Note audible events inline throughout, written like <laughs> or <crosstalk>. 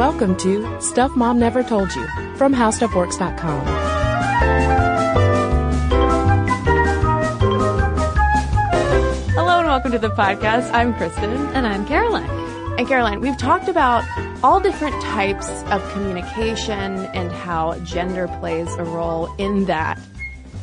Welcome to Stuff Mom Never Told You from HowStuffWorks.com. Hello and welcome to the podcast. I'm Cristen. And I'm Caroline. And Caroline, we've talked about all different types of communication and how gender plays a role in that.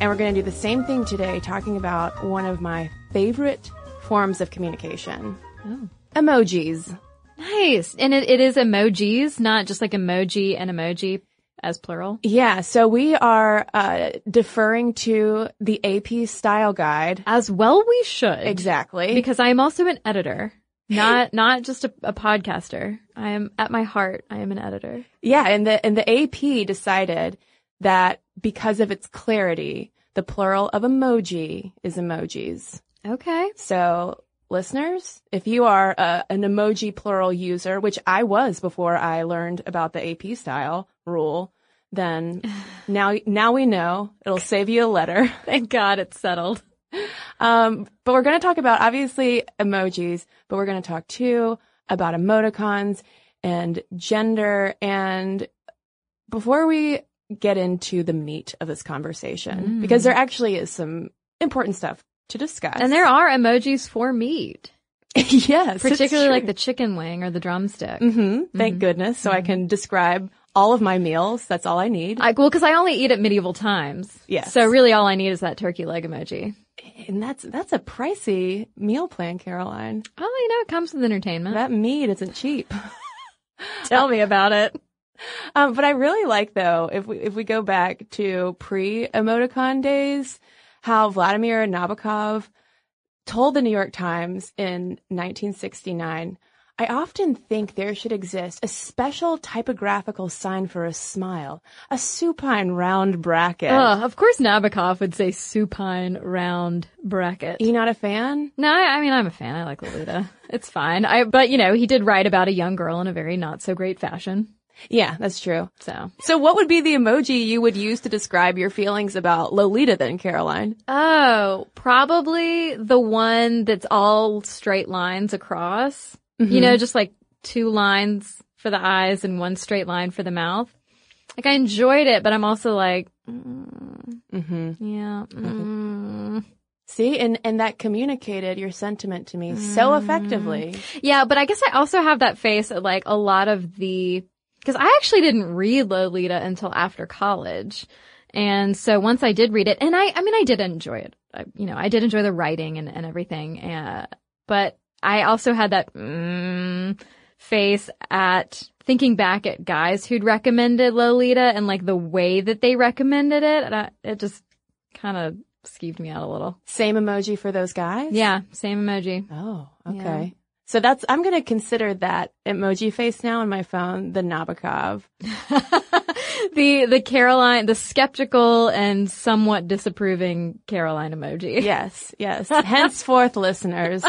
And we're going to do the same thing today, talking about one of my favorite forms of communication. Oh. Emojis. Nice. And it, it is emojis, not just like emoji and emoji as plural. Yeah, so we are uh, deferring to the AP style guide. As well we should. Exactly. Because I am also an editor. Not <laughs> not just a, a podcaster. I am at my heart, I am an editor. Yeah, and the and the AP decided that because of its clarity, the plural of emoji is emojis. Okay. So, listeners, if you are uh, an emoji plural user, which I was before I learned about the AP style rule, then <sighs> now now we know. It'll save you a letter. <laughs> Thank God it's settled. Um, but we're going to talk about obviously emojis, but we're going to talk too about emoticons and gender. And before we get into the meat of this conversation, because there actually is some important stuff to discuss. And there are emojis for meat. <laughs> yes, Particularly like the chicken wing or the drumstick. hmm Thank goodness. So I can describe all of my meals. That's all I need. I, well, cause I only eat at medieval times. Yes. So really all I need is that turkey leg emoji. and that's that's a pricey meal plan, Caroline. Oh, you know, it comes with entertainment. That meat isn't cheap. <laughs> Tell me about it. Um, but I really like though, if we if we go back to pre emoticon days, how Vladimir Nabokov told the New York Times in 1969, I often think there should exist a special typographical sign for a smile, a supine round bracket. Ugh, of course Nabokov would say supine round bracket. You not a fan? No, I I mean I'm a fan. I like Lolita. It's fine. I but you know he did write about a young girl in a very not so great fashion. Yeah, that's true. So So what would be the emoji you would use to describe your feelings about Lolita then, Caroline? oh, probably the one that's all straight lines across. You know, just like two lines for the eyes and one straight line for the mouth. Like I enjoyed it, but I'm also like, mm, Mm-hmm. yeah. Mm. See, and, and that communicated your sentiment to me so effectively. Yeah, but I guess I also have that face at like a lot of the, cause I actually didn't read Lolita until after college. And so once I did read it, and I, I mean, I did enjoy it. I, you know, I did enjoy the writing and, and everything. Uh, but I also had that, mm, face at thinking back at guys who'd recommended Lolita and like the way that they recommended it. And I, it just kind of skeeved me out a little. Same emoji for those guys? Yeah. Same emoji. Oh, okay. So that's, I'm going to consider that emoji face now on my phone, the Nabokov. <laughs> the the Caroline, the skeptical and somewhat disapproving Caroline emoji. <laughs> Yes, yes. Henceforth, listeners,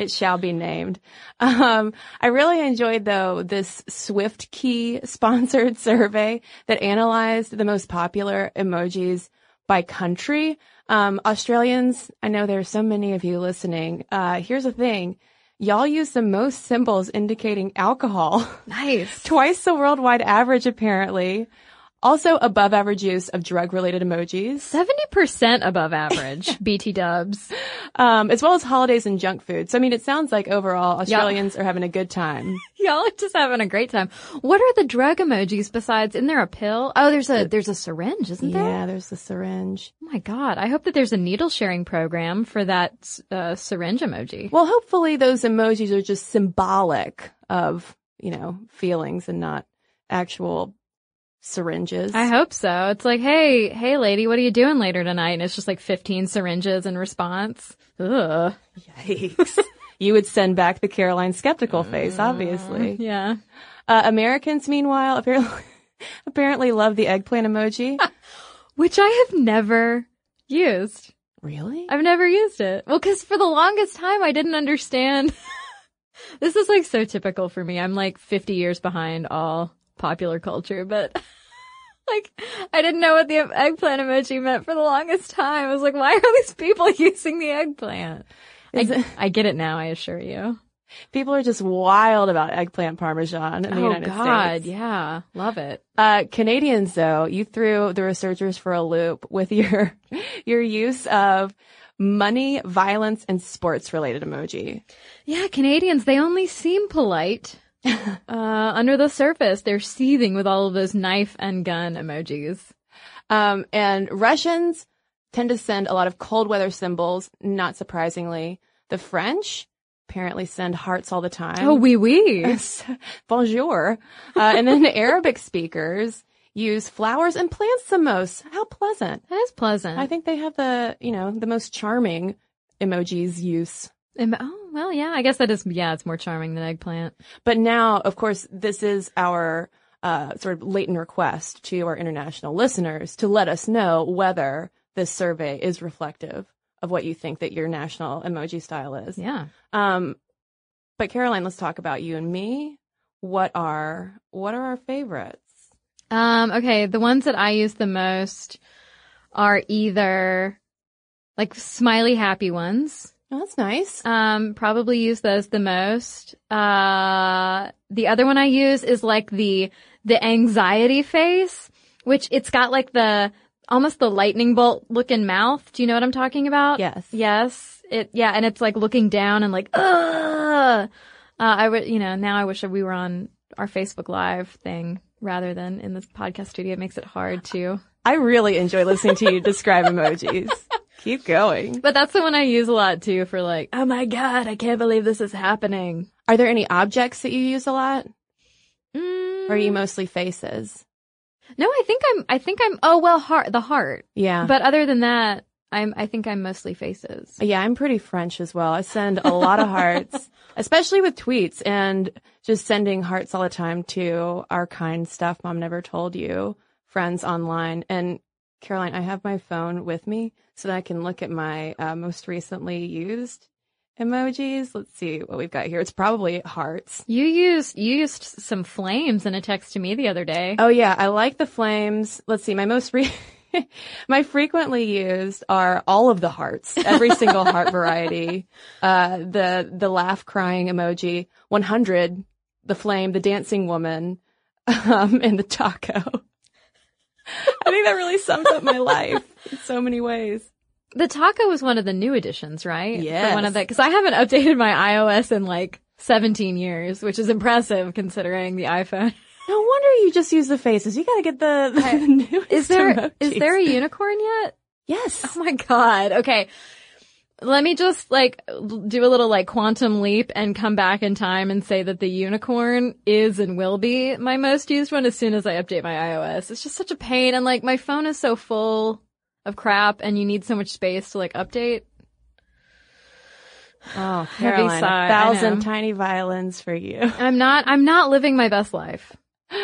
it shall be named. Um, I really enjoyed though this SwiftKey sponsored <laughs> survey that analyzed the most popular emojis by country. Um, Australians, I know there are so many of you listening. Uh, here's the thing. Y'all use the most symbols indicating alcohol. <laughs> Nice. Twice the worldwide average, apparently. Also above average use of drug related emojis. Seventy percent above average. <laughs> BT Dubs. um, as well as holidays and junk food. So I mean, it sounds like overall Australians are having a good time. <laughs> Y'all are just having a great time. What are the drug emojis besides? Isn't there a pill? Oh, there's a there's a syringe, isn't there? Yeah, there's the syringe. Oh my god! I hope that there's a needle sharing program for that uh, syringe emoji. Well, hopefully those emojis are just symbolic of you know feelings and not actual syringes. I hope so. It's like, hey, hey, lady, what are you doing later tonight? And it's just like 15 syringes in response. Ugh. Yikes. <laughs> you would send back the Caroline skeptical face, obviously. Yeah. Uh, Americans, meanwhile, apparently, <laughs> apparently love the eggplant emoji. <laughs> Which I have never used. really? I've never used it. Well, cause for the longest time I didn't understand. this is like so typical for me. I'm like 50 years behind all popular culture, but <laughs> like I didn't know what the eggplant emoji meant for the longest time. I was like, why are these people <laughs> using the eggplant? I, it- I get it now, I assure you. People are just wild about eggplant parmesan in the oh United God, States. yeah, love it. Uh, Canadians, though, you threw the researchers for a loop with <laughs> your your use of money, violence, and sports related emoji. Yeah, Canadians, they only seem polite. <laughs> uh, under the surface, they're seething with all of those knife and gun emojis. Um, and Russians tend to send a lot of cold weather symbols, not surprisingly. The French apparently send hearts all the time. Oh, oui, oui. <laughs> Bonjour. Uh, and then the <laughs> Arabic speakers use flowers and plants the most. How pleasant. That is pleasant. I think they have the, you know, the most charming emojis use. Em- oh, well, yeah, I guess that is, yeah, it's more charming than eggplant. But now, of course, this is our uh, sort of latent request to our international listeners to let us know whether this survey is reflective of what you think that your national emoji style is. Yeah. Um, but Caroline, let's talk about you and me. What are what are our favorites? Um, okay, the ones that I use the most are either like smiley happy ones. Oh, that's nice. Um, probably use those the most. Uh, the other one I use is like the, the anxiety face, which it's got like the, almost the lightning bolt looking mouth. Do you know what I'm talking about? Yes. Yes. It, yeah, and it's like looking down and like, ugh. Uh, I would, you know, now I wish we were on our Facebook Live thing rather than in this podcast studio. It makes it hard to. I really enjoy listening to you describe emojis. <laughs> Keep going. But that's the one I use a lot too for like, oh my god, I can't believe this is happening. Are there any objects that you use a lot? Mm. Or are you mostly faces? No, I think I'm. I think I'm. Oh well, heart. The heart. Yeah. But other than that, I'm. I think I'm mostly faces. Yeah, I'm pretty French as well. I send a lot of hearts, <laughs> especially with tweets and just sending hearts all the time to our kind stuff mom never told you friends online. And Caroline, I have my phone with me so that I can look at my uh, most recently used emojis. Let's see what we've got here. It's probably hearts. You used you used some flames in a text to me the other day. Oh yeah, I like the flames. Let's see, my most re- <laughs> my frequently used are all of the hearts, every single heart <laughs> variety. Uh, the the laugh crying emoji, 100, the flame, the dancing woman, um, and the taco. <laughs> I think that really sums up my life in so many ways. The taco was one of the new additions, right? Yeah. One of the because I haven't updated my iOS in like 17 years, which is impressive considering the iPhone. <laughs> No wonder you just use the faces. You gotta get the, <laughs> the newest Is there is emojis. there a unicorn yet? Yes. Oh my god. Okay. Let me just like do a little like quantum leap and come back in time and say that the unicorn is and will be my most used one as soon as I update my iOS. It's just such a pain and like my phone is so full of crap and you need so much space to like update. <sighs> Oh, Heavy Caroline, sigh, a thousand tiny violins for you. <laughs> I'm not I'm not living my best life. <gasps>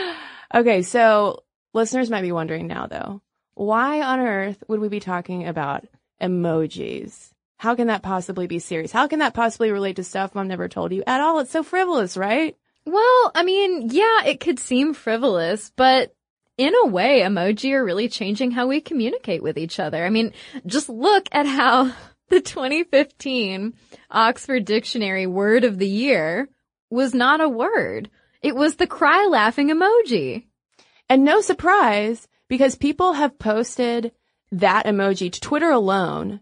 Okay, so listeners might be wondering now though, why on earth would we be talking about emojis? How can that possibly be serious? How can that possibly relate to stuff mom never told you at all? It's so frivolous, right? Well, I mean, yeah, it could seem frivolous, but in a way, emoji are really changing how we communicate with each other. I mean, just look at how <laughs> the 2015 Oxford Dictionary word of the year was not a word. It was the cry laughing emoji. And no surprise, because people have posted that emoji to Twitter alone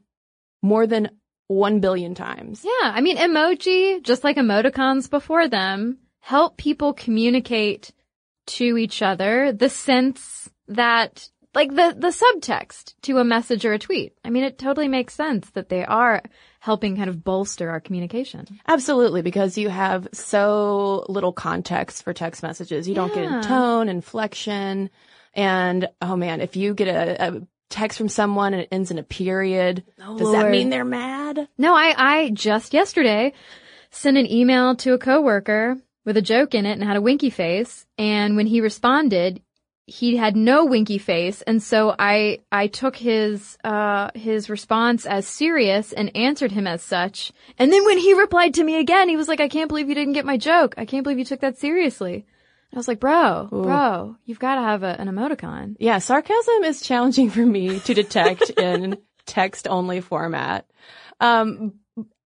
more than one billion times. Yeah, I mean, emoji, just like emoticons before them, help people communicate to each other the sense that, like the, the subtext to a message or a tweet. I mean, it totally makes sense that they are helping kind of bolster our communication. Absolutely, because you have so little context for text messages. You don't get Yeah. in tone, inflection, and oh man, if you get a, a text from someone and it ends in a period, oh, does that mean they're mad? No, I, I just yesterday sent an email to a coworker with a joke in it and had a winky face. And when he responded, he had no winky face. And so I, I took his, uh, his response as serious and answered him as such. And then when he replied to me again, he was like, I can't believe you didn't get my joke. I can't believe you took that seriously. I was like, bro, bro, you've got to have a, an emoticon. Yeah, sarcasm is challenging for me to detect <laughs> in text only format. Um,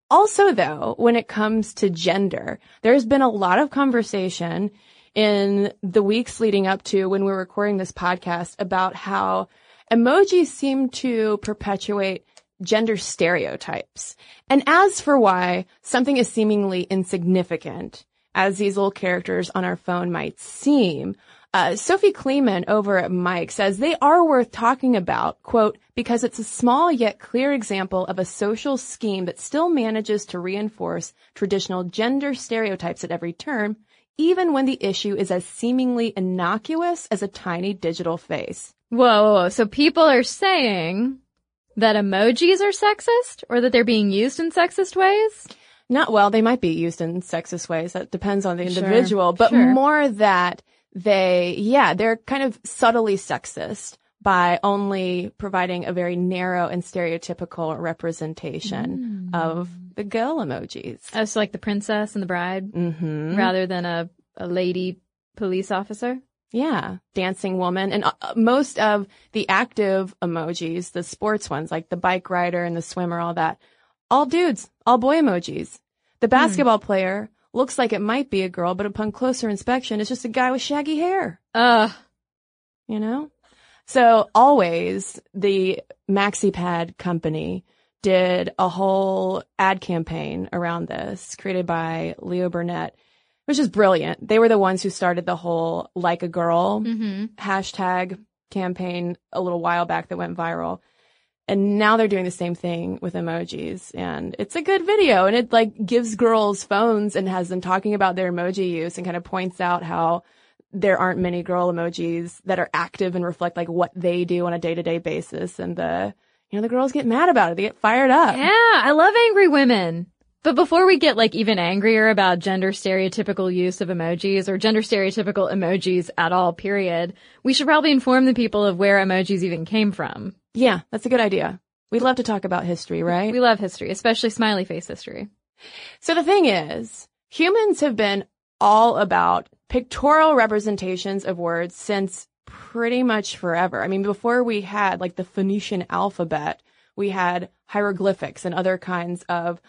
Also though, when it comes to gender, there's been a lot of conversation in the weeks leading up to when we're recording this podcast about how emojis seem to perpetuate gender stereotypes. And as for why something is seemingly insignificant, as these little characters on our phone might seem, uh, Sophie Kleeman over at Mic says they are worth talking about, quote, because it's a small yet clear example of a social scheme that still manages to reinforce traditional gender stereotypes at every turn, even when the issue is as seemingly innocuous as a tiny digital face. Whoa, whoa, whoa. So people are saying that emojis are sexist or that they're being used in sexist ways? Not well, they might be used in sexist ways. That depends on the individual, Sure, but sure. more that they, yeah, they're kind of subtly sexist by only providing a very narrow and stereotypical representation of the girl emojis. Oh, so like the princess and the bride hmm rather than a, a lady police officer? Yeah, dancing woman, and uh, most of the active emojis, the sports ones like the bike rider and the swimmer, all that, all dudes, all boy emojis. The basketball player looks like it might be a girl, but upon closer inspection, it's just a guy with shaggy hair. Ugh. You know, so always the MaxiPad company did a whole ad campaign around this, created by Leo Burnett, which is brilliant. They were the ones who started the whole "like a girl" Mm-hmm. hashtag campaign a little while back that went viral. And now they're doing the same thing with emojis and it's a good video and it like gives girls phones and has them talking about their emoji use and kind of points out how there aren't many girl emojis that are active and reflect like what they do on a day to day basis. And the, you know, the girls get mad about it. They get fired up. Yeah, I love angry women. But before we get like even angrier about gender stereotypical use of emojis or gender stereotypical emojis at all, period, we should probably inform the people of where emojis even came from. Yeah, that's a good idea. We'd love to talk about history, right? We love history, especially smiley face history. So the thing is, humans have been all about pictorial representations of words since pretty much forever. I mean, before we had like the Phoenician alphabet, we had hieroglyphics and other kinds of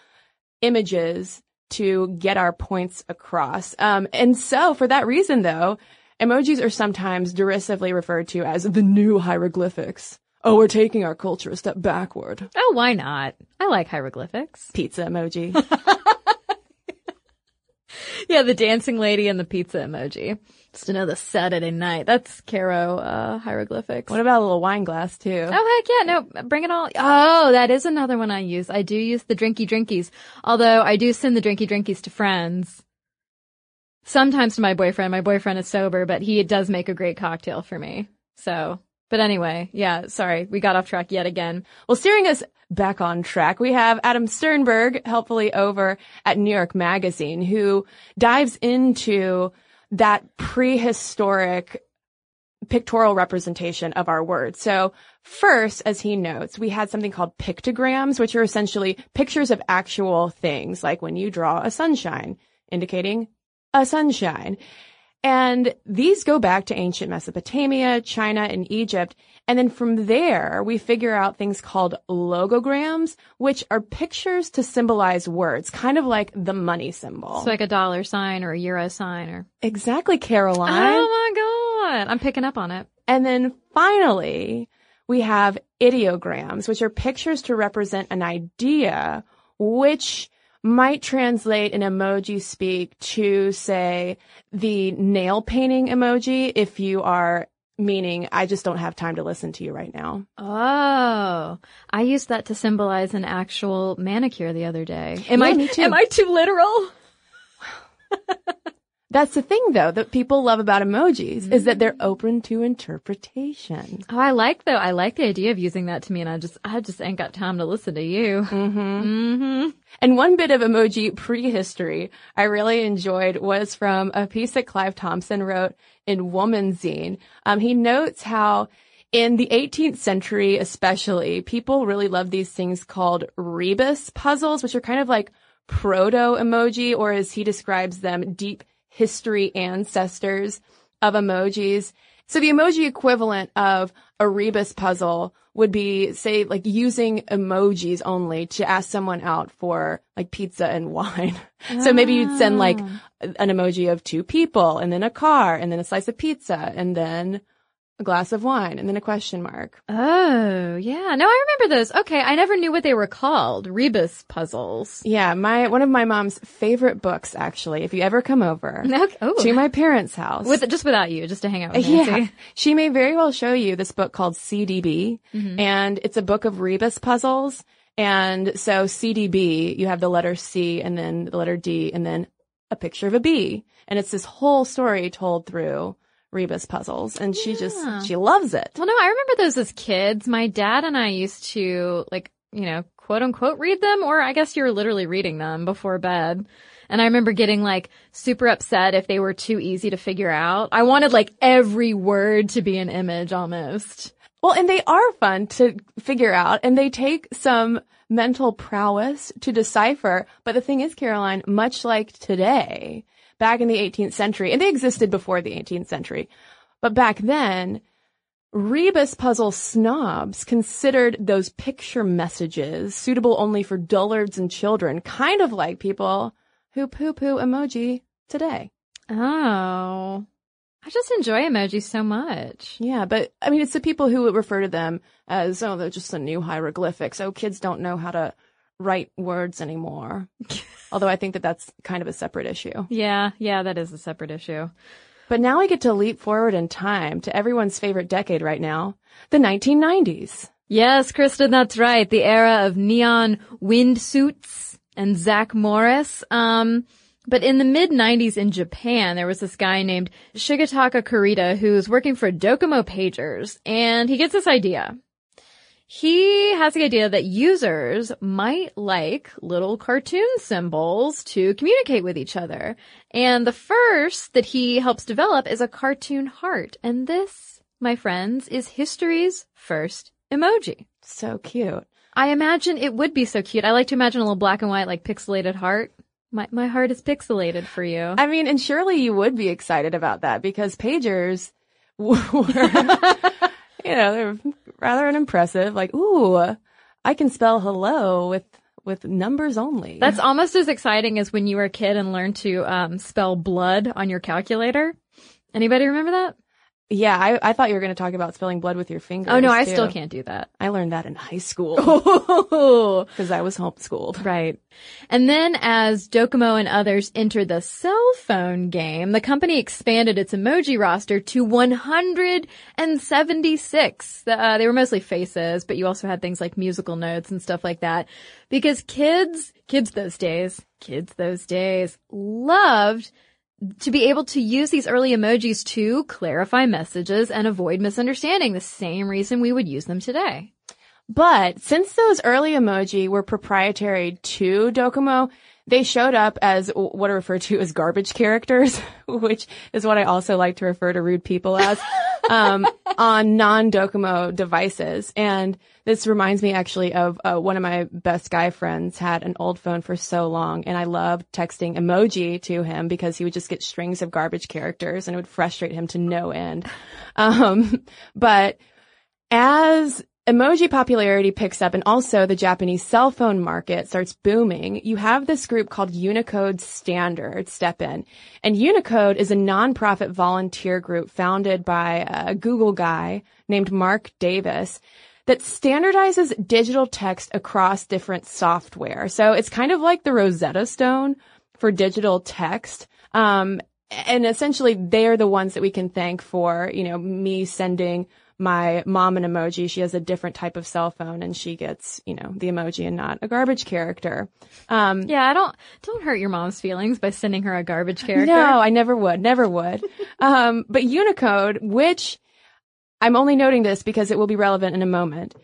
images to get our points across. Um, and so for that reason though, emojis are sometimes derisively referred to as the new hieroglyphics. Oh, we're taking our culture a step backward. Oh, why not? I like hieroglyphics. Pizza emoji. <laughs> Yeah, the dancing lady and the pizza emoji. Just another Saturday night. That's Caro, uh, hieroglyphics. what about a little wine glass too? Oh heck yeah, no, bring it all. Oh, that is another one I use. I do use the drinky drinkies. Although I do send the drinky drinkies to friends. Sometimes to my boyfriend. My boyfriend is sober, but he does make a great cocktail for me. So, but anyway, yeah, sorry, we got off track yet again. Well, steering us back on track, we have Adam Sternbergh, helpfully over at New York Magazine, who dives into that prehistoric pictorial representation of our words. So first, as he notes, we had something called pictograms, which are essentially pictures of actual things, like when you draw a sunshine, indicating a sunshine. And these go back to ancient Mesopotamia, China, and Egypt. And then from there, we figure out things called logograms, which are pictures to symbolize words, kind of like the money symbol. So like a dollar sign or a euro sign or. exactly, Caroline. Oh my god, I'm picking up on it. And then finally, we have ideograms, which are pictures to represent an idea, which might translate in emoji speak to say the nail painting emoji if you are meaning I just don't have time to listen to you right now. Oh, I used that to symbolize an actual manicure the other day. Am Yeah, I am I too literal? <laughs> That's the thing though that people love about emojis is that they're open to interpretation. Oh, I like though. I like the idea of using that to me, and I just I just ain't got time to listen to you. Mm-hmm. And one bit of emoji prehistory I really enjoyed was from a piece that Clive Thompson wrote in Womanzine. Um, he notes how in the 18th century, especially, people really loved these things called rebus puzzles, which are kind of like proto emoji, or as he describes them, deep history ancestors of emojis. So the emoji equivalent of a rebus puzzle would be, say, like using emojis only to ask someone out for like pizza and <laughs> wine. so maybe you'd send like ah. an emoji of two people and then a car and then a slice of pizza and then a glass of wine and then a question mark. Oh, yeah. No, I remember those. Okay. I never knew what they were called. Rebus puzzles. Yeah, my one of my mom's favorite books actually. If you ever come over <laughs> Okay. Oh. to my parents' house, with, just without you, just to hang out with Nancy. yeah, <laughs> she may very well show you this book called CDB, Mm-hmm. and it's a book of rebus puzzles. And so CDB, you have the letter C and then the letter D and then a picture of a bee, and it's this whole story told through rebus puzzles, and she Yeah. just she loves it. Well, no, I remember those as kids. My dad and I used to like, you know, quote unquote read them, or I guess you were literally reading them before bed. And I remember getting like super upset if they were too easy to figure out. I wanted like every word to be an image almost. Well, and they are fun to figure out and they take some mental prowess to decipher. But the thing is, Caroline, much like today, back in the 18th century, and they existed before the 18th century, but back then, rebus puzzle snobs considered those picture messages suitable only for dullards and children, kind of like people who poo-poo emoji today. Oh, I just enjoy emojis so much. Yeah, but I mean, it's the people who refer to them as, oh, they're just the new hieroglyphics. Oh, kids don't know how to write words anymore. <laughs> Although I think that that's kind of a separate issue. Yeah, yeah, that is a separate issue. But now I get to leap forward in time to everyone's favorite decade right now, the 1990s. Yes, Cristen, that's right. The era of neon windsuits and Zach Morris. Um, but in the mid 90s in Japan, there was this guy named Shigetaka Kurita who was working for Docomo Pagers, and he gets this idea. He has the idea that users might like little cartoon symbols to communicate with each other. And the first that he helps develop is a cartoon heart. And this, my friends, is history's first emoji. So cute. I imagine it would be so cute. I like to imagine a little black and white, like pixelated heart. My, my heart is pixelated for you. I mean, and surely you would be excited about that because pagers <laughs> were, <laughs> you know, they're rather unimpressive. Like, ooh, I can spell hello with, with numbers only. That's almost as exciting as when you were a kid and learned to um, spell blood on your calculator. Anybody remember that? Yeah, I, I thought you were going to talk about spilling blood with your fingers. Oh no, I too. still can't do that. I learned that in high school <laughs> Oh, because I was homeschooled. right. And then as Docomo and others entered the cell phone game, the company expanded its emoji roster to 176. Uh, they were mostly faces, but you also had things like musical notes and stuff like that. Because kids, kids those days, kids those days loved to be able to use these early emojis to clarify messages and avoid misunderstanding, the same reason we would use them today. But since those early emoji were proprietary to Docomo, they showed up as what are referred to as garbage characters, <laughs> which is what I also like to refer to rude people as, <laughs> um, on non-Docomo devices. And this reminds me actually of uh, one of my best guy friends had an old phone for so long, and I loved texting emoji to him because he would just get strings of garbage characters, and it would frustrate him to no end. <laughs> Um, but as emoji popularity picks up and also the Japanese cell phone market starts booming, you have this group called Unicode Standard step in. And Unicode is a nonprofit volunteer group founded by a Google guy named Mark Davis that standardizes digital text across different software. So it's kind of like the Rosetta Stone for digital text. Um, and essentially they're the ones that we can thank for, you know, me sending my mom an emoji. She has a different type of cell phone and she gets, you know, the emoji and not a garbage character. Um, Yeah, I don't don't hurt your mom's feelings by sending her a garbage character. no, I never would, never would. <laughs> um, but Unicode, which I'm only noting this because it will be relevant in a moment.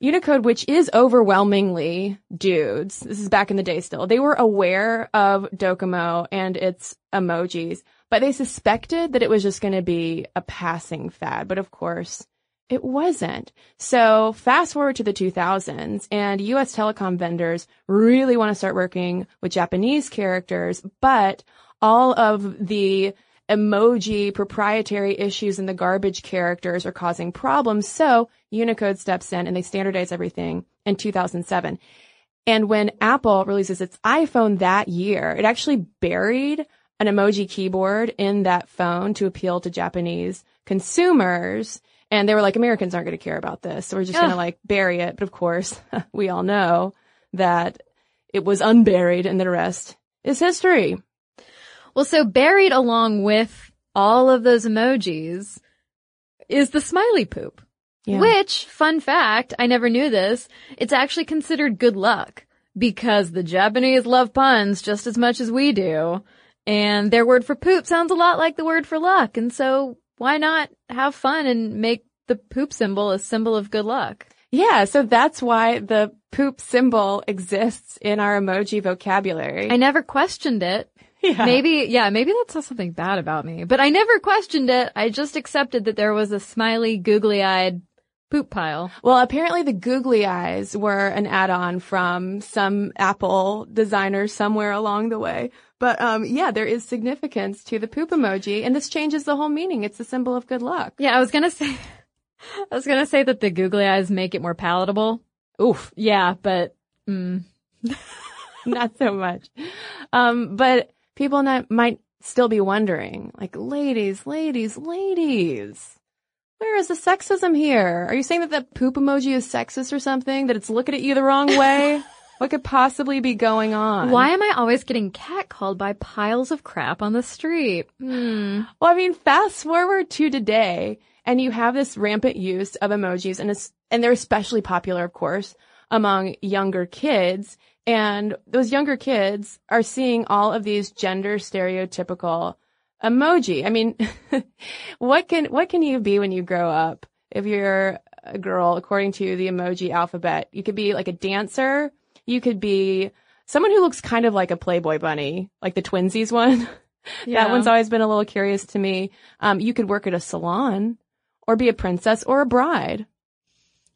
Unicode, which is overwhelmingly dudes, this is back in the day still, they were aware of Docomo and its emojis, but they suspected that it was just going to be a passing fad. But of course, it wasn't. So fast forward to the 2000s and US telecom vendors really want to start working with Japanese characters, but all of the emoji proprietary issues in the garbage characters are causing problems. So Unicode steps in and they standardize everything in 2007. And when Apple releases its iPhone that year, it actually buried an emoji keyboard in that phone to appeal to Japanese consumers. And they were like, Americans aren't going to care about this. So we're just going to like bury it. But of course, <laughs> we all know that it was unburied and the rest is history. Well, so buried along with all of those emojis is the smiley poop. Yeah. Which, fun fact, I never knew this, it's actually considered good luck because the Japanese love puns just as much as we do. And their word for poop sounds a lot like the word for luck. And so why not have fun and make the poop symbol a symbol of good luck? Yeah, so that's why the poop symbol exists in our emoji vocabulary. I never questioned it. <laughs> Yeah. Maybe, yeah, maybe that says something bad about me, but I never questioned it. I just accepted that there was a smiley, googly eyed poop pile. Well, apparently the googly eyes were an add-on from some Apple designer somewhere along the way. But um, yeah, there is significance to the poop emoji, and this changes the whole meaning. It's a symbol of good luck. Yeah, I was gonna say, <laughs> I was gonna say that the googly eyes make it more palatable. Oof, Yeah, but, mm, <laughs> not so much. Um, but people not, might still be wondering, like, ladies, ladies, ladies. Where is the sexism here? Are you saying that the poop emoji is sexist or something? That it's looking at you the wrong way? <laughs> what could possibly be going on? why am I always getting catcalled by piles of crap on the street? Hmm. Well, I mean, fast forward to today, and you have this rampant use of emojis, and it's, and they're especially popular, of course, among younger kids. And those younger kids are seeing all of these gender stereotypical emoji. I mean, <laughs> what can what can you be when you grow up? If you're a girl, according to the emoji alphabet, you could be like a dancer. You could be someone who looks kind of like a Playboy bunny, like the twinsies one. Yeah. <laughs> That one's always been a little curious to me. Um, you could work at a salon or be a princess or a bride.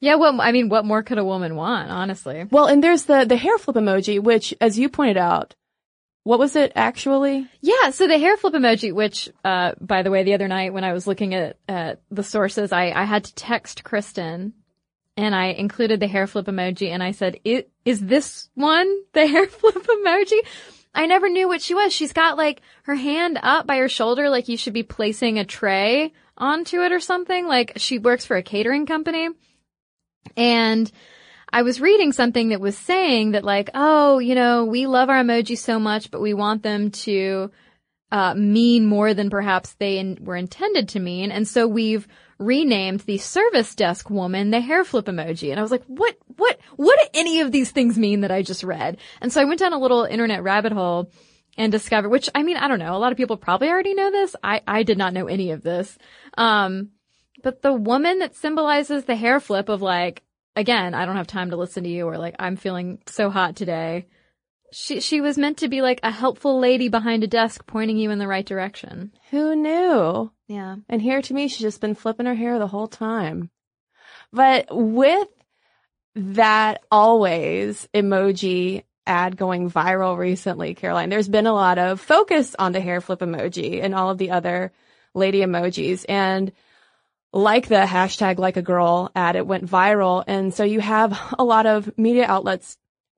Yeah, well, I mean, what more could a woman want, honestly? Well, and there's the, the hair flip emoji, which, as you pointed out, what was it actually? Yeah, so the hair flip emoji, which, uh, by the way, the other night when I was looking at, at the sources, I, I had to text Cristen and I included the hair flip emoji and I said, "I- is this one the <laughs> hair flip emoji? I never knew what she was. She's got like her hand up by her shoulder like you should be placing a tray onto it or something. Like she works for a catering company. And I was reading something that was saying that like, oh, you know, we love our emojis so much, but we want them to uh, mean more than perhaps they in- were intended to mean. And so we've renamed the service desk woman the hair flip emoji. And I was like, what, what, what do any of these things mean that I just read? And so I went down a little internet rabbit hole and discovered, which I mean, I don't know. A lot of people probably already know this. I, I did not know any of this. Um, but the woman that symbolizes the hair flip of like, again, I don't have time to listen to you or like, I'm feeling so hot today. She, she was meant to be like a helpful lady behind a desk pointing you in the right direction. Who knew? Yeah. And here to me, she's just been flipping her hair the whole time. But with that always emoji ad going viral recently, Caroline, there's been a lot of focus on the hair flip emoji and all of the other lady emojis. And like the hashtag like a girl ad, it went viral. And so you have a lot of media outlets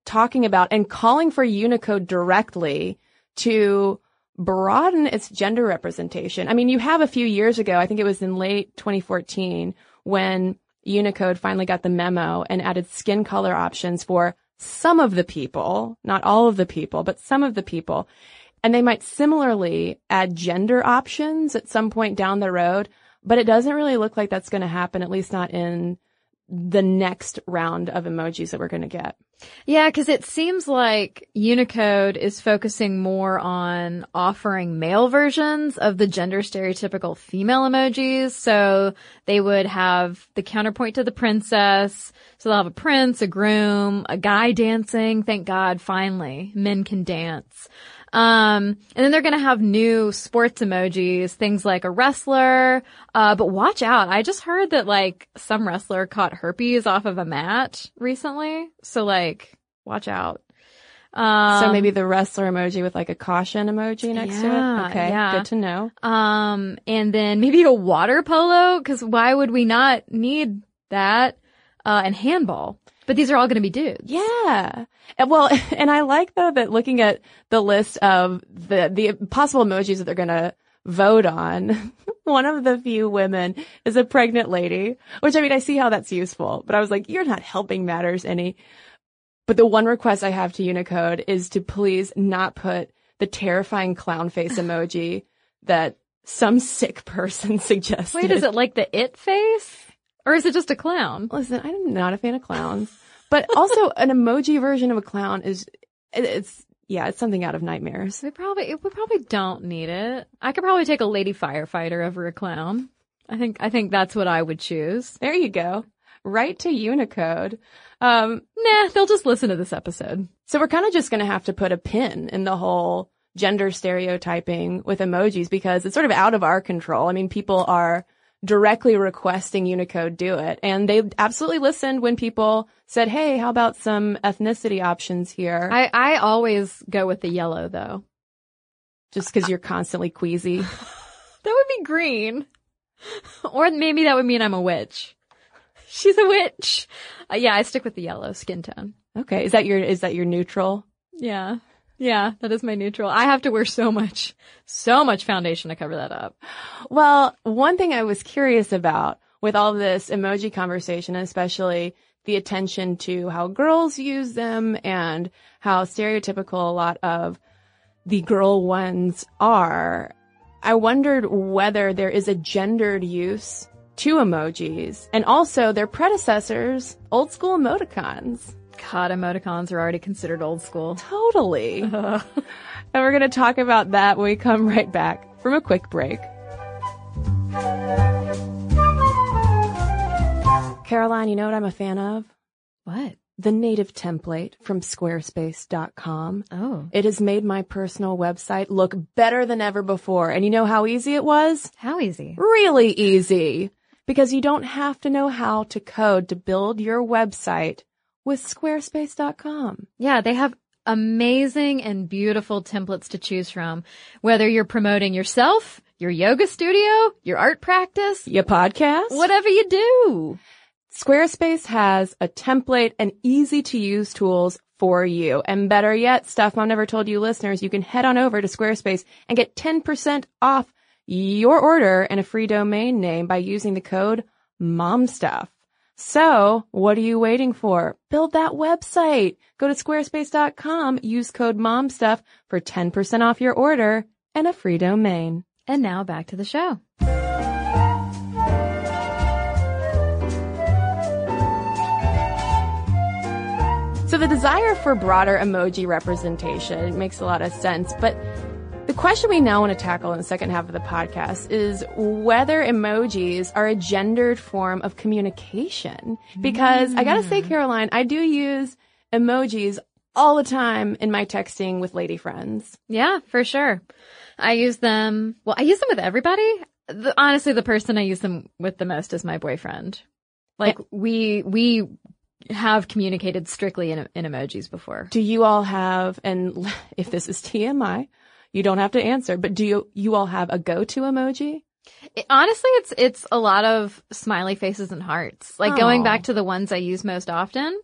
talking about and calling for Unicode directly to broaden its gender representation. I mean, you have a few years ago, I think it was in late 2014, when Unicode finally got the memo and added skin color options for some of the people, not all of the people, but some of the people. And they might similarly add gender options at some point down the road, but it doesn't really look like that's going to happen, at least not in the next round of emojis that we're going to get. Yeah, because it seems like Unicode is focusing more on offering male versions of the gender stereotypical female emojis. So they would have the counterpoint to the princess. So they'll have a prince, a groom, a guy dancing. Thank God, finally, men can dance. Um, and then they're gonna have new sports emojis, things like a wrestler. Uh, but watch out. I just heard that like some wrestler caught herpes off of a mat recently. So like, watch out. Um, so maybe the wrestler emoji with like a caution emoji next to it. Okay, yeah. good to know. Um, and then maybe a water polo, cause why would we not need that? Uh, and handball. But these are all gonna be dudes. Yeah. And well, <laughs> and I like though that looking at the list of the, the possible emojis that they're going to vote on, <laughs> one of the few women is a pregnant lady, which I mean, I see how that's useful, but I was like, you're not helping matters any. But the one request I have to Unicode is to please not put the terrifying clown face <laughs> emoji that some sick person suggested. Wait, is it like the it face? Or is it just a clown? Listen, I'm not a fan of clowns, but also <laughs> an emoji version of a clown is, it- it's, yeah, it's something out of nightmares. We probably, we probably don't need it. I could probably take a lady firefighter over a clown. I think, I think that's what I would choose. There you go. Right to Unicode. Um, Nah, they'll just listen to this episode. so we're kind of just going to have to put a pin in the whole gender stereotyping with emojis because it's sort of out of our control. I mean, people are directly requesting Unicode do it and they absolutely listened when people said, Hey, how about some ethnicity options here? I, I always go with the yellow though. just because you're constantly queasy. <laughs> That would be green. Or maybe that would mean I'm a witch. She's a witch. Uh, yeah, I stick with the yellow skin tone. Okay. Is that your, is that your neutral? Yeah. Yeah, that is my neutral. I have to wear so much, so much foundation to cover that up. Well, one thing I was curious about with all this emoji conversation, especially the attention to how girls use them and how stereotypical a lot of the girl ones are, I wondered whether there is a gendered use to emojis and also their predecessors, old school emoticons. God, emoticons are already considered old school. Totally. <laughs> and we're going to talk about that when we come right back from a quick break. Caroline, you know what I'm a fan of? What? The native template from squarespace.com. Oh. It has made my personal website look better than ever before. And you know how easy it was? How easy? Really easy. Because you don't have to know how to code to build your website with squarespace.com. Yeah, they have amazing and beautiful templates to choose from. Whether you're promoting yourself, your yoga studio, your art practice, Your podcast? whatever you do. Squarespace has a template and easy to use tools for you. And better yet, stuff Mom never told you listeners, you can head on over to Squarespace and get 10% off your order and a free domain name by using the code MOMSTUFF. So what are you waiting for? Build that website. Go to squarespace.com, use code MOMSTUFF for 10% off your order and a free domain. And now back to the show. So the desire for broader emoji representation makes a lot of sense, but the question we now want to tackle in the second half of the podcast is whether emojis are a gendered form of communication. Because I gotta say, mm. Caroline, I do use emojis all the time in my texting with lady friends. Yeah, for sure. I use them. Well, I use them with everybody. The, honestly, the person I use them with the most is my boyfriend. Like we we have communicated strictly in in emojis before. Do you all have, and <laughs> if this is TMI, you don't have to answer, but do you, you all have a go-to emoji? It- honestly, it's it's a lot of smiley faces and hearts. Like going back to the ones I use most often.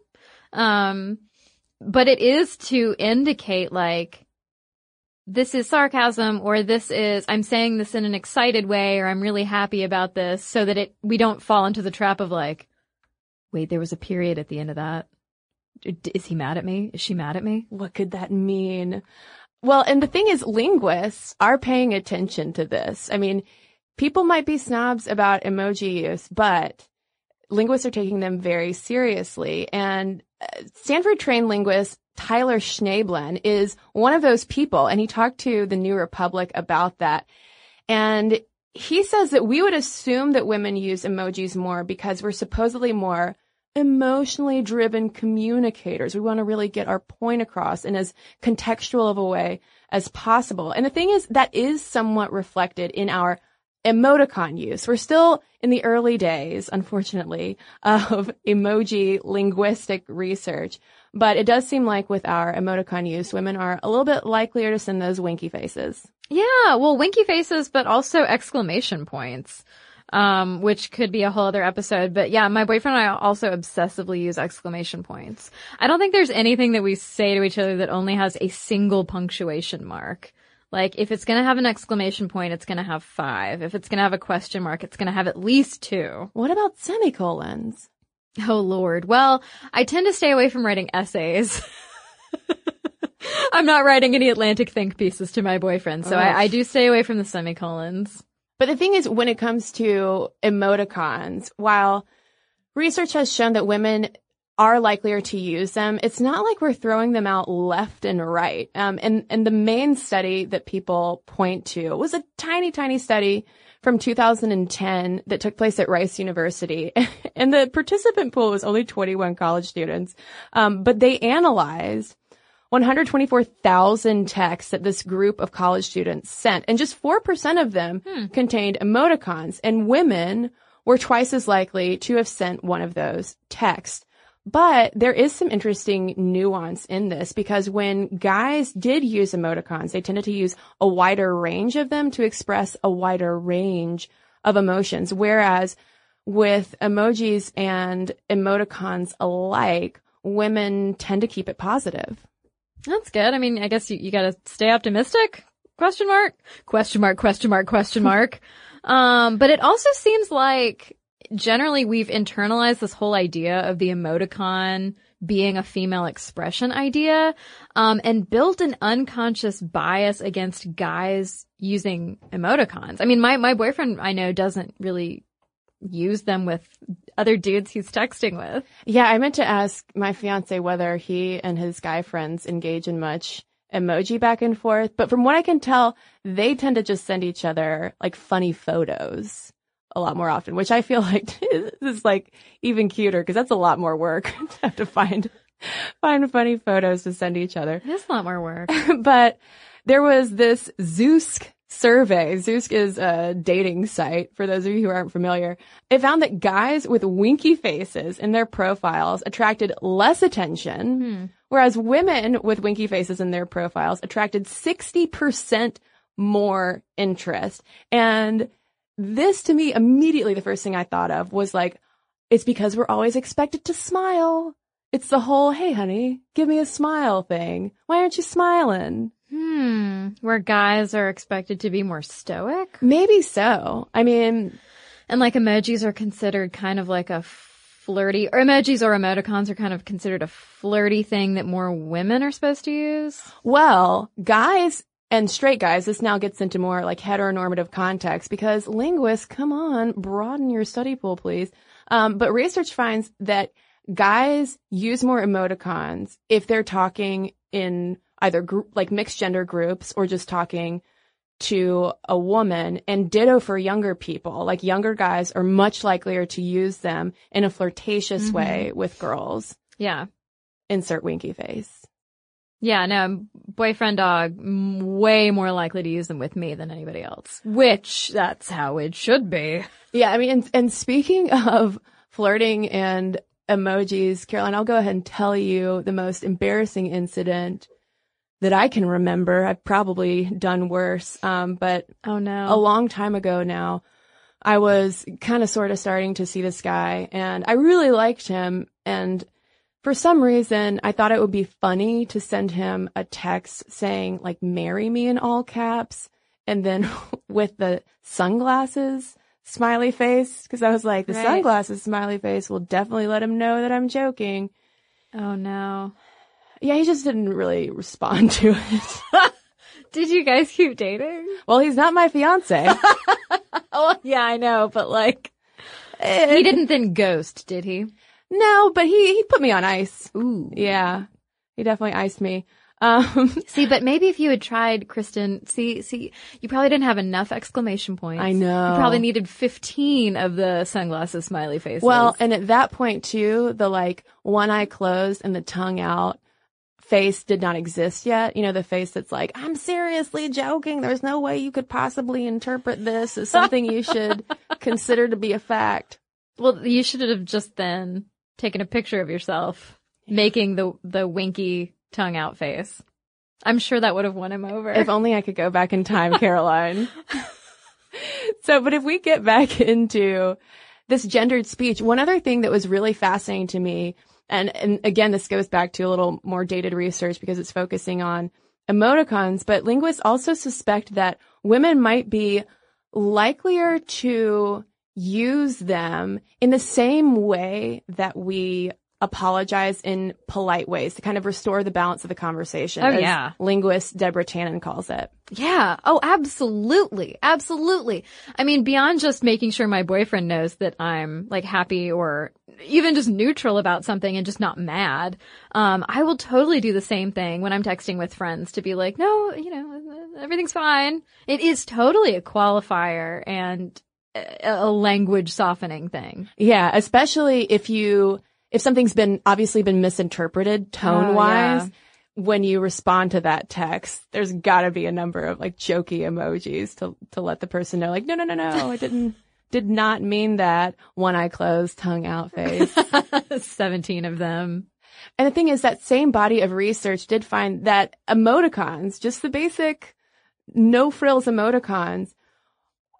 Um, but it is to indicate like this is sarcasm or this is I'm saying this in an excited way or I'm really happy about this so that it we don't fall into the trap of like wait there was a period at the end of that is he mad at me? Is she mad at me? What could that mean? Well, and the thing is, linguists are paying attention to this. I mean, people might be snobs about emoji use, but linguists are taking them very seriously. And uh, Stanford trained linguist Tyler Schnoebelen is one of those people, and he talked to the New Republic about that. And he says that we would assume that women use emojis more because we're supposedly more emotionally driven communicators. We want to really get our point across in as contextual of a way as possible. And the thing is, that is somewhat reflected in our emoticon use. We're still in the early days, unfortunately, of <laughs> emoji linguistic research, But it does seem like with our emoticon use, women are a little bit likelier to send those winky faces. Yeah, well, winky faces, but also exclamation points. Um, which could be a whole other episode. But yeah, my boyfriend and I also obsessively use exclamation points. I don't think there's anything that we say to each other that only has a single punctuation mark. Like, if it's gonna have an exclamation point, it's gonna have five. If it's gonna have a question mark, it's gonna have at least two. What about semicolons? Oh lord. Well, I tend to stay away from writing essays. <laughs> I'm not writing any Atlantic think pieces to my boyfriend, so I, I do stay away from the semicolons. But the thing is, when it comes to emoticons, while research has shown that women are likelier to use them, it's not like we're throwing them out left and right. Um, and, and the main study that people point to was a tiny, tiny study from 2010 that took place at Rice University. <laughs> and the participant pool was only 21 college students. Um, but they analyzed 124,000 texts that this group of college students sent, and just 4% of them hmm. contained emoticons, and women were twice as likely to have sent one of those texts. But there is some interesting nuance in this because when guys did use emoticons, they tended to use a wider range of them to express a wider range of emotions. Whereas with emojis and emoticons alike, women tend to keep it positive. That's good. I mean, I guess you, you gotta stay optimistic? Question mark? Question mark, question mark, question <laughs> mark. um, but it also seems like generally we've internalized this whole idea of the emoticon being a female expression idea, um, and built an unconscious bias against guys using emoticons. I mean, my, my boyfriend I know doesn't really use them with other dudes he's texting with. Yeah, I meant to ask my fiance whether he and his guy friends engage in much emoji back and forth, but from what I can tell, they tend to just send each other like funny photos a lot more often, which I feel <laughs> like is like even cuter because that's a lot more work <laughs> to have to find find funny photos to send each other. It is a lot more work. <laughs> but there was this Zoosk survey. Zoosk is a dating site for those of you who aren't familiar. It found that guys with winky faces in their profiles attracted less attention, hmm. whereas women with winky faces in their profiles attracted 60% more interest. And this to me, immediately the first thing I thought of was like, it's because we're always expected to smile. It's the whole, hey honey, give me a smile thing. Why aren't you smiling? Hmm. Where guys are expected to be more stoic? Maybe so. I mean, and like emojis are considered kind of like a flirty, or emojis or emoticons are kind of considered a flirty thing that more women are supposed to use. Well, guys and straight guys, this now gets into more like heteronormative context because linguists, come on, broaden your study pool, please. Um, but research finds that guys use more emoticons if they're talking in either group, like mixed gender groups or just talking to a woman and ditto for younger people. Like younger guys are much likelier to use them in a flirtatious mm-hmm. way with girls. Yeah. Insert winky face. Yeah, no, boyfriend dog, way more likely to use them with me than anybody else. Which, that's how it should be. Yeah, I mean, and, and speaking <laughs> of flirting and emojis, Caroline, I'll go ahead and tell you the most embarrassing incident that I can remember. I've probably done worse. Um, but oh no, a long time ago now, I was kind of sort of starting to see this guy and I really liked him. And for some reason, I thought it would be funny to send him a text saying like, marry me in all caps. And then <laughs> with the sunglasses smiley face. Cause I was like, the right. sunglasses smiley face will definitely let him know that I'm joking. Oh no. Yeah, he just didn't really respond to it. <laughs> Did you guys keep dating? Well, he's not my fiance. <laughs> oh, yeah, I know, but like, he didn't then ghost, did he? No, but he, he put me on ice. Ooh. Yeah. He definitely iced me. Um, <laughs> see, but maybe if you had tried, Cristen, see, see, you probably didn't have enough exclamation points. I know. You probably needed 15 of the sunglasses smiley faces. Well, and at that point too, the like one eye closed and the tongue out face did not exist yet. You know, the face that's like, I'm seriously joking. There's no way you could possibly interpret this as something you should <laughs> consider to be a fact. Well, you should have just then taken a picture of yourself. making the the winky tongue out face. I'm sure that would have won him over. If only I could go back in time, <laughs> Caroline. so, but if we get back <laughs> into this gendered speech, one other thing that was really fascinating to me, and, and again, this goes back to a little more dated research because it's focusing on emoticons, but linguists also suspect that women might be likelier to use them in the same way that we apologize in polite ways to kind of restore the balance of the conversation. Oh, as yeah. Linguist Deborah Tannen calls it. Yeah. Oh, absolutely. Absolutely. I mean, beyond just making sure my boyfriend knows that I'm like happy or even just neutral about something and just not mad. Um, I will totally do the same thing when I'm texting with friends to be like, no, you know, everything's fine. It is totally a qualifier and a language softening thing. Yeah, especially if you if something's been obviously been misinterpreted oh, tone wise. yeah. When you respond to that text, there's gotta be a number of like jokey emojis to, to let the person know like, no, no, no, no, I didn't, <laughs> did not mean that one eye closed, tongue out face. <laughs> 17 of them. And the thing is that same body of research did find that emoticons, just the basic no frills emoticons,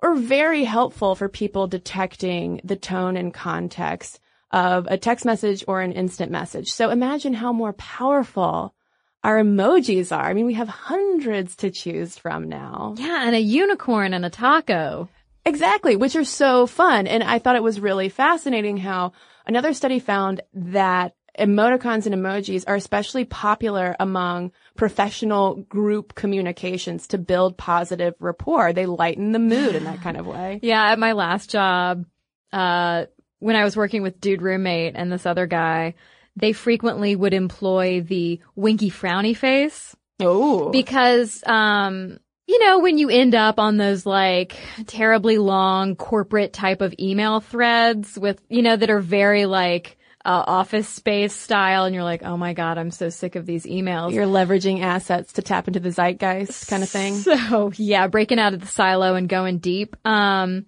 are very helpful for people detecting the tone and context of a text message or an instant message. So imagine how more powerful our emojis are. I mean, we have hundreds to choose from now. Yeah. And a unicorn and a taco. Exactly, which are so fun. And I thought it was really fascinating how another study found that emoticons and emojis are especially popular among professional group communications to build positive rapport. They lighten the mood in that kind of way. <gasps> Yeah, at my last job, uh, when I was working with dude roommate and this other guy, they frequently would employ the winky frowny face Oh, because, um, you know, when you end up on those like terribly long corporate type of email threads with, you know, that are very like, uh, office space style and you're like, oh my God, I'm so sick of these emails. you're leveraging assets to tap into the zeitgeist kind of thing. So yeah, breaking out of the silo and going deep. Um,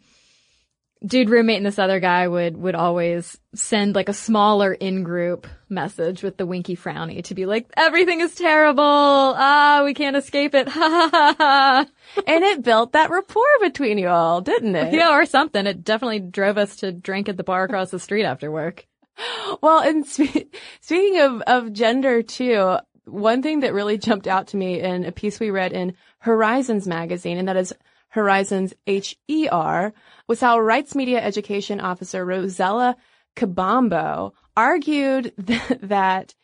dude roommate and this other guy would, would always send like a smaller in-group message with the winky frowny to be like, everything is terrible. Ah, we can't escape it. Ha ha ha ha. and it built that rapport between you all, didn't it? Yeah, or something. It definitely drove us to drink at the bar across the street after work. <gasps> Well, and spe- speaking of, of gender too, one thing that really jumped out to me in a piece we read in Herizons magazine, and that is Herizons H-E-R, was how rights media education officer Rosella Kabambo argued th- that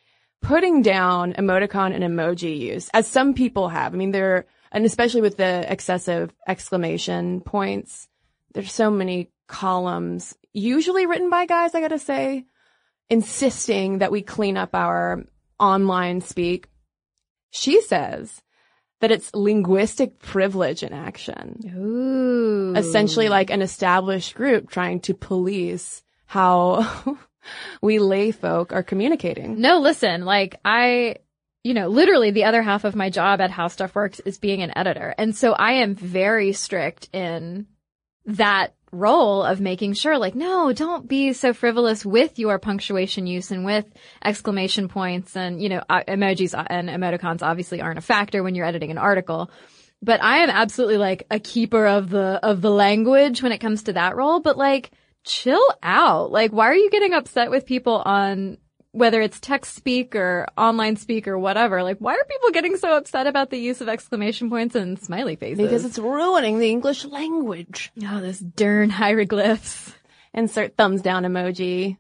putting down emoticon and emoji use, as some people have, I mean, there, and especially with the excessive exclamation points, there's so many columns, usually written by guys, I gotta say, insisting that we clean up our online speak. She says that it's linguistic privilege in action. Ooh. Essentially like an established group trying to police how <laughs> we lay folk are communicating. No, listen, like I, you know, literally the other half of my job at How Stuff Works is being an editor. And so I am very strict in that role of making sure like, no, don't be so frivolous with your punctuation use and with exclamation points and, you know, uh, emojis and emoticons obviously aren't a factor when you're editing an article. But I am absolutely like a keeper of the, of the language when it comes to that role. But like, chill out. Like, why are you getting upset with people on whether it's text speak or online speak or whatever? Like, why are people getting so upset about the use of exclamation points and smiley faces? Because it's ruining the English language. oh, those darn hieroglyphs. Insert thumbs down emoji.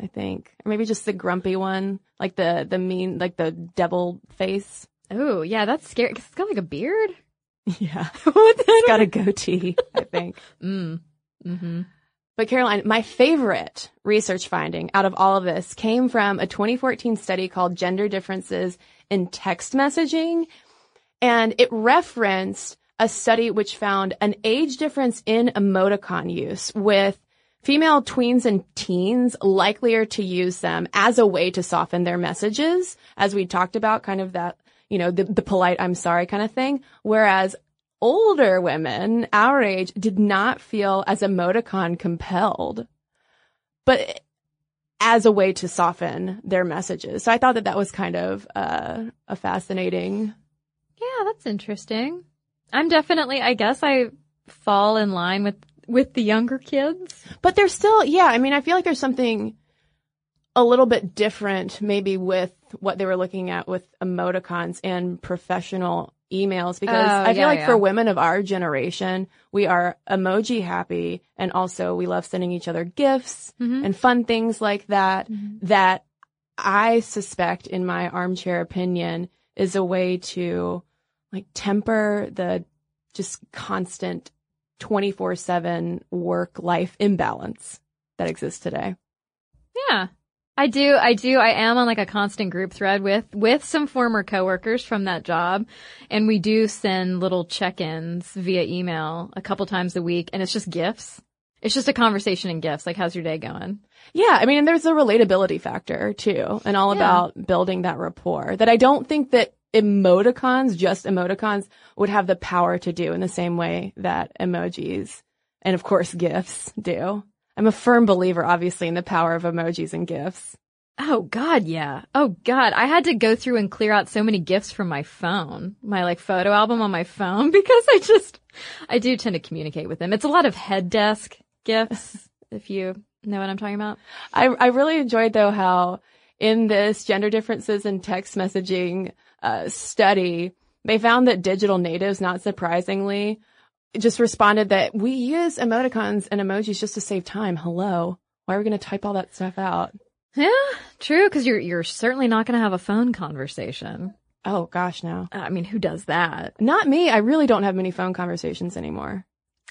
I think. Or maybe just the grumpy one. Like the, the mean, like the devil face. Oh, yeah, that's scary. 'cause it's got like a beard. Yeah. <laughs> It's got a goatee, I think. <laughs> Mm. Mm-hmm. But Caroline, my favorite research finding out of all of this came from a 2014 study called Gender Differences in Text Messaging. And it referenced a study which found an age difference in emoticon use with female tweens and teens likelier to use them as a way to soften their messages, as we talked about, kind of that, you know, the, the polite I'm sorry kind of thing. Whereas older women, our age, did not feel as emoticon compelled. But as a way to soften their messages. So I thought that that was kind of uh, a fascinating. Yeah, that's interesting. I'm definitely, I guess I fall in line with, with the younger kids. But there's still, yeah, I mean, I feel like there's something a little bit different maybe with what they were looking at with emoticons and professional emails because Oh, I feel yeah, like yeah. for women of our generation, we are emoji happy and also we love sending each other GIFs Mhm. and fun things like that Mhm. that I suspect in my armchair opinion is a way to like temper the just constant 24/7 work life imbalance that exists today. Yeah. I do, I do, I am on like a constant group thread with, with some former coworkers from that job. And we do send little check-ins via email a couple times a week and it's just GIFs. It's just a conversation in GIFs. Like, how's your day going? Yeah, I mean, and there's a relatability factor too, and all Yeah. about building that rapport that I don't think that emoticons, just emoticons, would have the power to do in the same way that emojis and of course GIFs do. I'm a firm believer, obviously, in the power of emojis and GIFs. Oh God, yeah. Oh God, I had to go through and clear out so many GIFs from my phone, my like photo album on my phone <laughs> because I just, I do tend to communicate with them. It's a lot of head desk GIFs, <laughs> if you know what I'm talking about. I, I really enjoyed though how in this gender differences in text messaging uh, study, they found that digital natives, not surprisingly, just responded that we use emoticons and emojis just to save time. Hello. Why are we going to type all that stuff out? Yeah, true. Cause you're, you're certainly not going to have a phone conversation. Oh gosh, no. I mean, who does that? Not me. I really don't have many phone conversations anymore.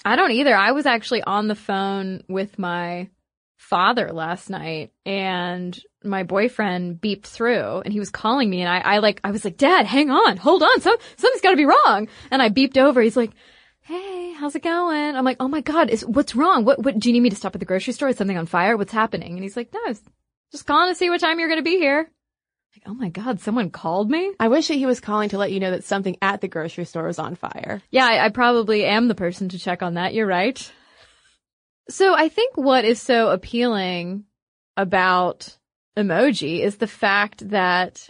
I don't either. I was actually on the phone with my father last night and my boyfriend beeped through and he was calling me and I, I like, I was like, dad, hang on, hold on. Some, something's gotta be wrong. And I beeped over. He's like, Hey, how's it going? I'm like, oh my God, is, what's wrong? What, what, do you need me to stop at the grocery store? Is something on fire? What's happening? And he's like, no, I was just calling to see what time you're going to be here. Like, oh my God, someone called me? I wish that he was calling to let you know that something at the grocery store was on fire. Yeah, I, I probably am the person to check on that. You're right. So I think what is so appealing about emoji is the fact that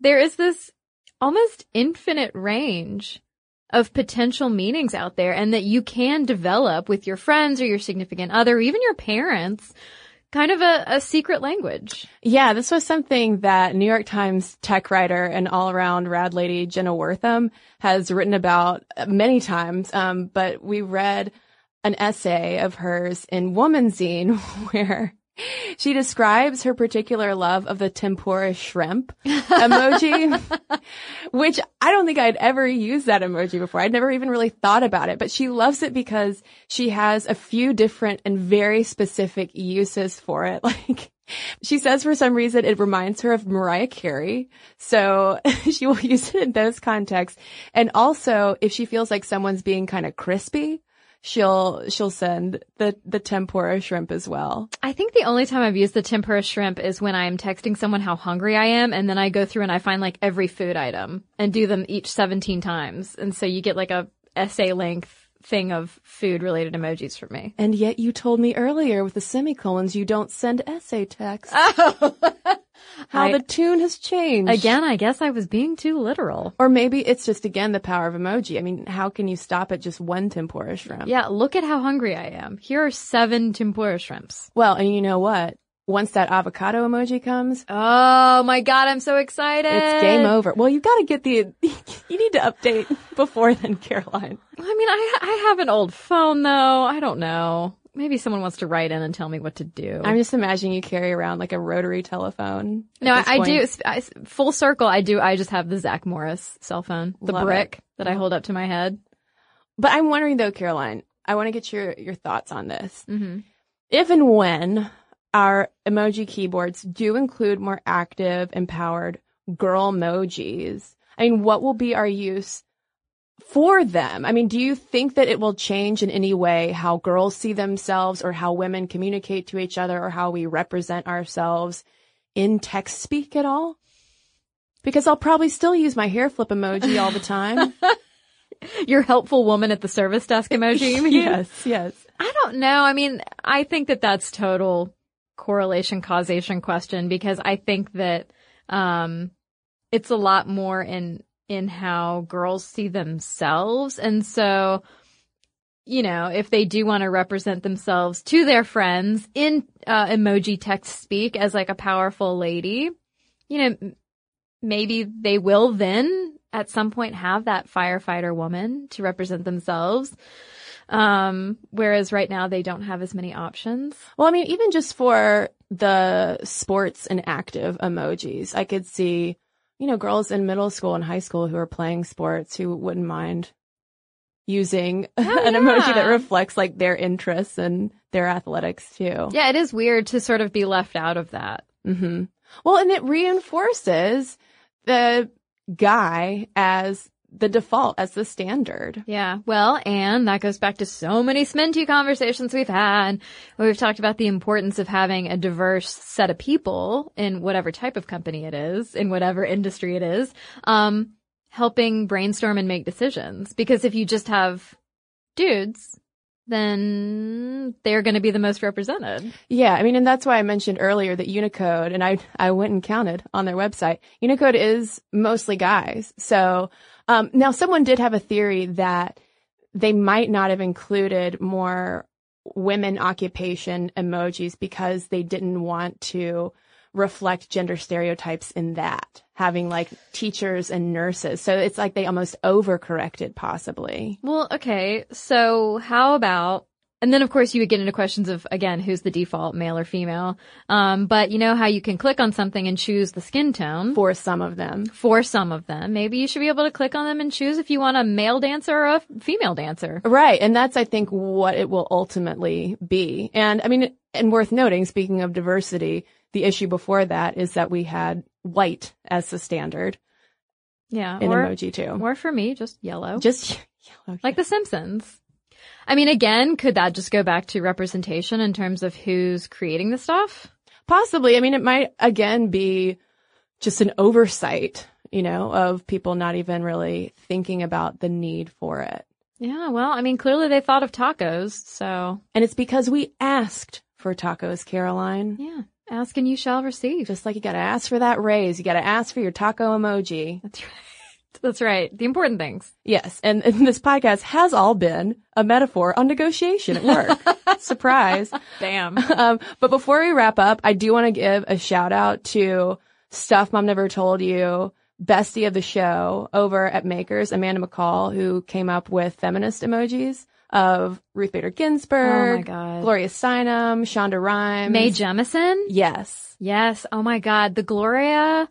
there is this almost infinite range of potential meanings out there and that you can develop with your friends or your significant other, even your parents, kind of a, a secret language. Yeah, this was something that New York Times tech writer and all around rad lady Jenna Wortham has written about many times. Um, but we read an essay of hers in Womanzine <laughs> where she describes her particular love of the tempura shrimp emoji, <laughs> which I don't think I'd ever used that emoji before. I'd never even really thought about it, but she loves it because she has a few different and very specific uses for it. <laughs> Like, she says for some reason it reminds her of Mariah Carey. So <laughs> she will use it in those contexts. And also if she feels like someone's being kind of crispy, she'll, she'll send the, the tempura shrimp as well. I think the only time I've used the tempura shrimp is when I'm texting someone how hungry I am and then I go through and I find like every food item and do them each 17 times. And so you get like a essay length thing of food related emojis for me. And yet you told me earlier with the semicolons you don't send essay text. Oh. <laughs> How I- the tune has changed. Again, I guess I was being too literal. Or maybe it's just again the power of emoji. I mean, how can you stop at just one tempura shrimp? Yeah, look at how hungry I am. Here are seven tempura shrimps. Well, and you know what? Once that avocado emoji comes, Oh my god, I'm so excited. it's game over. Well, you've got to get the. <laughs> You need to update before then, Caroline. I mean, I I have an old phone though. I don't know. Maybe someone wants to write in and tell me what to do. I'm just imagining you carry around like a rotary telephone. No, I, I do. I, full circle, I do. I just have the Zach Morris cell phone, the Love brick that I hold up to my head. But I'm wondering though, Caroline. I want to get your your thoughts on this. Mm-hmm. if and when our emoji keyboards do include more active, empowered girl emojis, I mean, what will be our use for them? I mean, do you think that it will change in any way how girls see themselves or how women communicate to each other or how we represent ourselves in text speak at all? Because I'll probably still use my hair flip emoji all the time. <laughs> Your helpful woman at the service desk emoji. <laughs> Yes, yes. I don't know. I mean, I think that that's total correlation causation question because I think that, um, it's a lot more in, in how girls see themselves. And so, you know, if they do want to represent themselves to their friends in uh, emoji text speak as like a powerful lady, you know, maybe they will then at some point have that firefighter woman to represent themselves. Um, whereas right now they don't have as many options. Well, I mean, even just for the sports and active emojis, I could see, you know, girls in middle school and high school who are playing sports who wouldn't mind using <laughs> an emoji that reflects like their interests and their athletics too. Yeah, it is weird to sort of be left out of that. Mm-hmm. Well, and it reinforces the guy as the default, as the standard. Yeah. Well, and that goes back to so many Sminty conversations we've had where we've talked about the importance of having a diverse set of people in whatever type of company it is, in whatever industry it is, um, helping brainstorm and make decisions. Because if you just have dudes, then they're going to be the most represented. Yeah, I mean, and that's why I mentioned earlier that Unicode, and I I went and counted on their website. Unicode is mostly guys. So um, now someone did have a theory that they might not have included more women occupation emojis because they didn't want to reflect gender stereotypes in that having like teachers and nurses. So it's like they almost overcorrected possibly. Well, okay. So how about, and then of course you would get into questions of, again, who's the default, male or female. Um, but you know how you can click on something and choose the skin tone For some of them. for some of them. Maybe you should be able to click on them and choose if you want a male dancer or a female dancer. Right. And that's, I think, what it will ultimately be. And I mean, and worth noting, speaking of diversity, the issue before that is that we had white as the standard Yeah. in or, emoji too. or for me, just yellow. Just <laughs> yellow. like The Simpsons. I mean, again, could that just go back to representation in terms of who's creating the stuff? Possibly. I mean, it might again be just an oversight, you know, of people not even really thinking about the need for it. Yeah, well, I mean, clearly they thought of tacos, so And it's because we asked for tacos, Caroline. yeah. Ask and you shall receive. Just like you gotta ask for that raise, you gotta ask for your taco emoji. That's right. That's right. The important things. Yes, and, and this podcast has all been a metaphor on negotiation at work. <laughs> Surprise. Damn. Um, but before we wrap up, I do want to give a shout out to Stuff Mom Never Told You, bestie of the show over at Makers, Amanda McCall, who came up with feminist emojis of Ruth Bader Ginsburg, Oh. Gloria Steinem, Shonda Rhimes. Mae Jemison? Yes. Yes. Oh my God. The Gloria,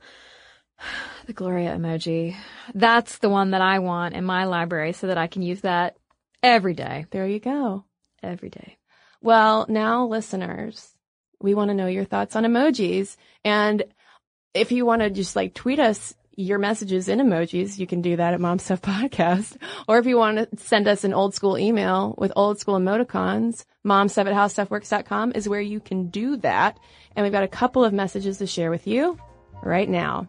the Gloria emoji. That's the one that I want in my library so that I can use that every day. There you go. Every day. Well, now listeners, we want to know your thoughts on emojis. And if you want to just like tweet us your messages in emojis, you can do that at Mom Stuff Podcast. Or if you want to send us an old school email with old school emoticons, momstuff at howstuffworks.com is where you can do that. And we've got a couple of messages to share with you right now.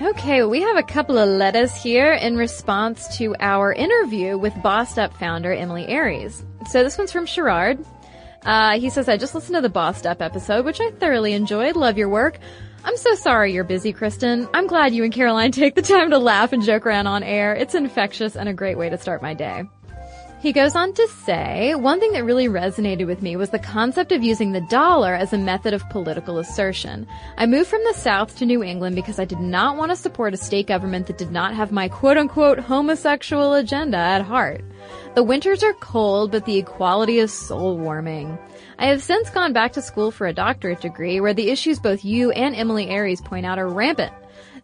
Okay, we have a couple of letters here in response to our interview with Bossed Up founder Emilie Aries. So this one's from Sherrard. Uh, he says, I just listened to the Bossed Up episode, which I thoroughly enjoyed. Love your work. I'm so sorry you're busy, Cristen. I'm glad you and Caroline <laughs> take the time to laugh and joke around on air. It's infectious and a great way to start my day. He goes on to say, one thing that really resonated with me was the concept of using the dollar as a method of political assertion. I moved from the South to New England because I did not want to support a state government that did not have my quote unquote homosexual agenda at heart. The winters are cold, but the equality is soul warming. I have since gone back to school for a doctorate degree where the issues both you and Emilie Aries point out are rampant.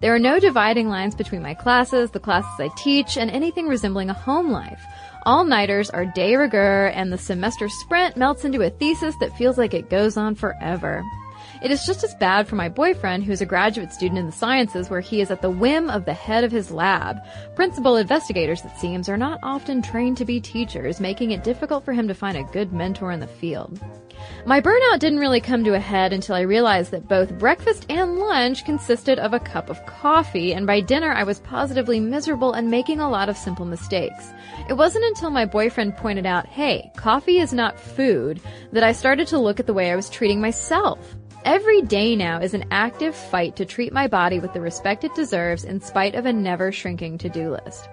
There are no dividing lines between my classes, the classes I teach, and anything resembling a home life. All-nighters are de rigueur and the semester sprint melts into a thesis that feels like it goes on forever. It is just as bad for my boyfriend, who is a graduate student in the sciences where he is at the whim of the head of his lab. Principal investigators, it seems, are not often trained to be teachers, making it difficult for him to find a good mentor in the field. My burnout didn't really come to a head until I realized that both breakfast and lunch consisted of a cup of coffee, and by dinner I was positively miserable and making a lot of simple mistakes. It wasn't until my boyfriend pointed out, hey, coffee is not food, that I started to look at the way I was treating myself. Every day now is an active fight to treat my body with the respect it deserves in spite of a never shrinking to-do list.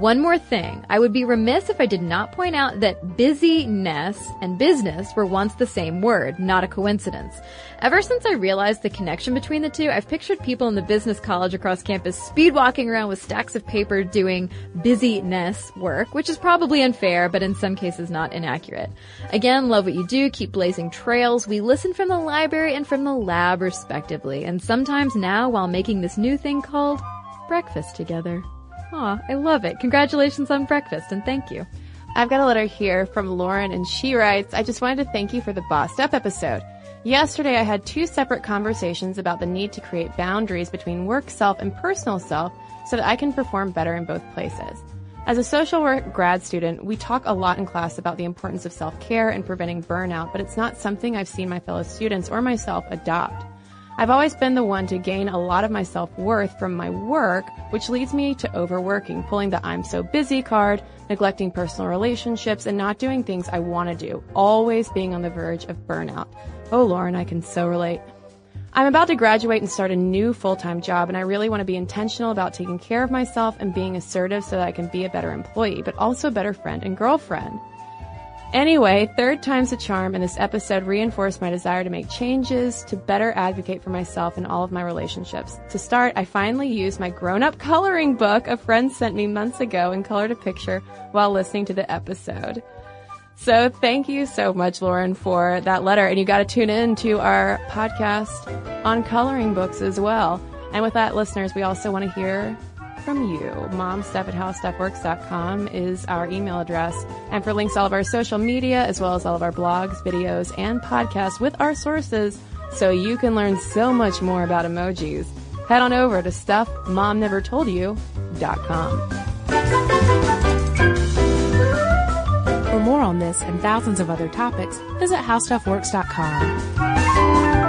One more thing. I would be remiss if I did not point out that busyness and business were once the same word, not a coincidence. Ever since I realized the connection between the two, I've pictured people in the business college across campus speed walking around with stacks of paper doing busyness work, which is probably unfair, but in some cases not inaccurate. Again, love what you do, keep blazing trails. We listen from the library and from the lab respectively, and sometimes now while making this new thing called breakfast together. Aw, I love it. Congratulations on breakfast and thank you. I've got a letter here from Lauren and she writes, I just wanted to thank you for the Bossed Up episode. Yesterday I had two separate conversations about the need to create boundaries between work self and personal self so that I can perform better in both places. As a social work grad student, we talk a lot in class about the importance of self-care and preventing burnout, but it's not something I've seen my fellow students or myself adopt. I've always been the one to gain a lot of my self-worth from my work, which leads me to overworking, pulling the I'm so busy card, neglecting personal relationships, and not doing things I want to do, always being on the verge of burnout. Oh, Lauren, I can so relate. I'm about to graduate and start a new full-time job, and I really want to be intentional about taking care of myself and being assertive so that I can be a better employee, but also a better friend and girlfriend. Anyway, third time's a charm, and this episode reinforced my desire to make changes to better advocate for myself in all of my relationships. To start, I finally used my grown-up coloring book a friend sent me months ago and colored a picture while listening to the episode. So thank you so much, Lauren, for that letter. And you got to tune in to our podcast on coloring books as well. And with that, listeners, we also want to hear from you. Momstuff is our email address. And for links to all of our social media, as well as all of our blogs, videos, and podcasts with our sources, so you can learn so much more about emojis, head on over to stuffmomnevertoldyou.com. For more on this and thousands of other topics, visit howstuffworks.com.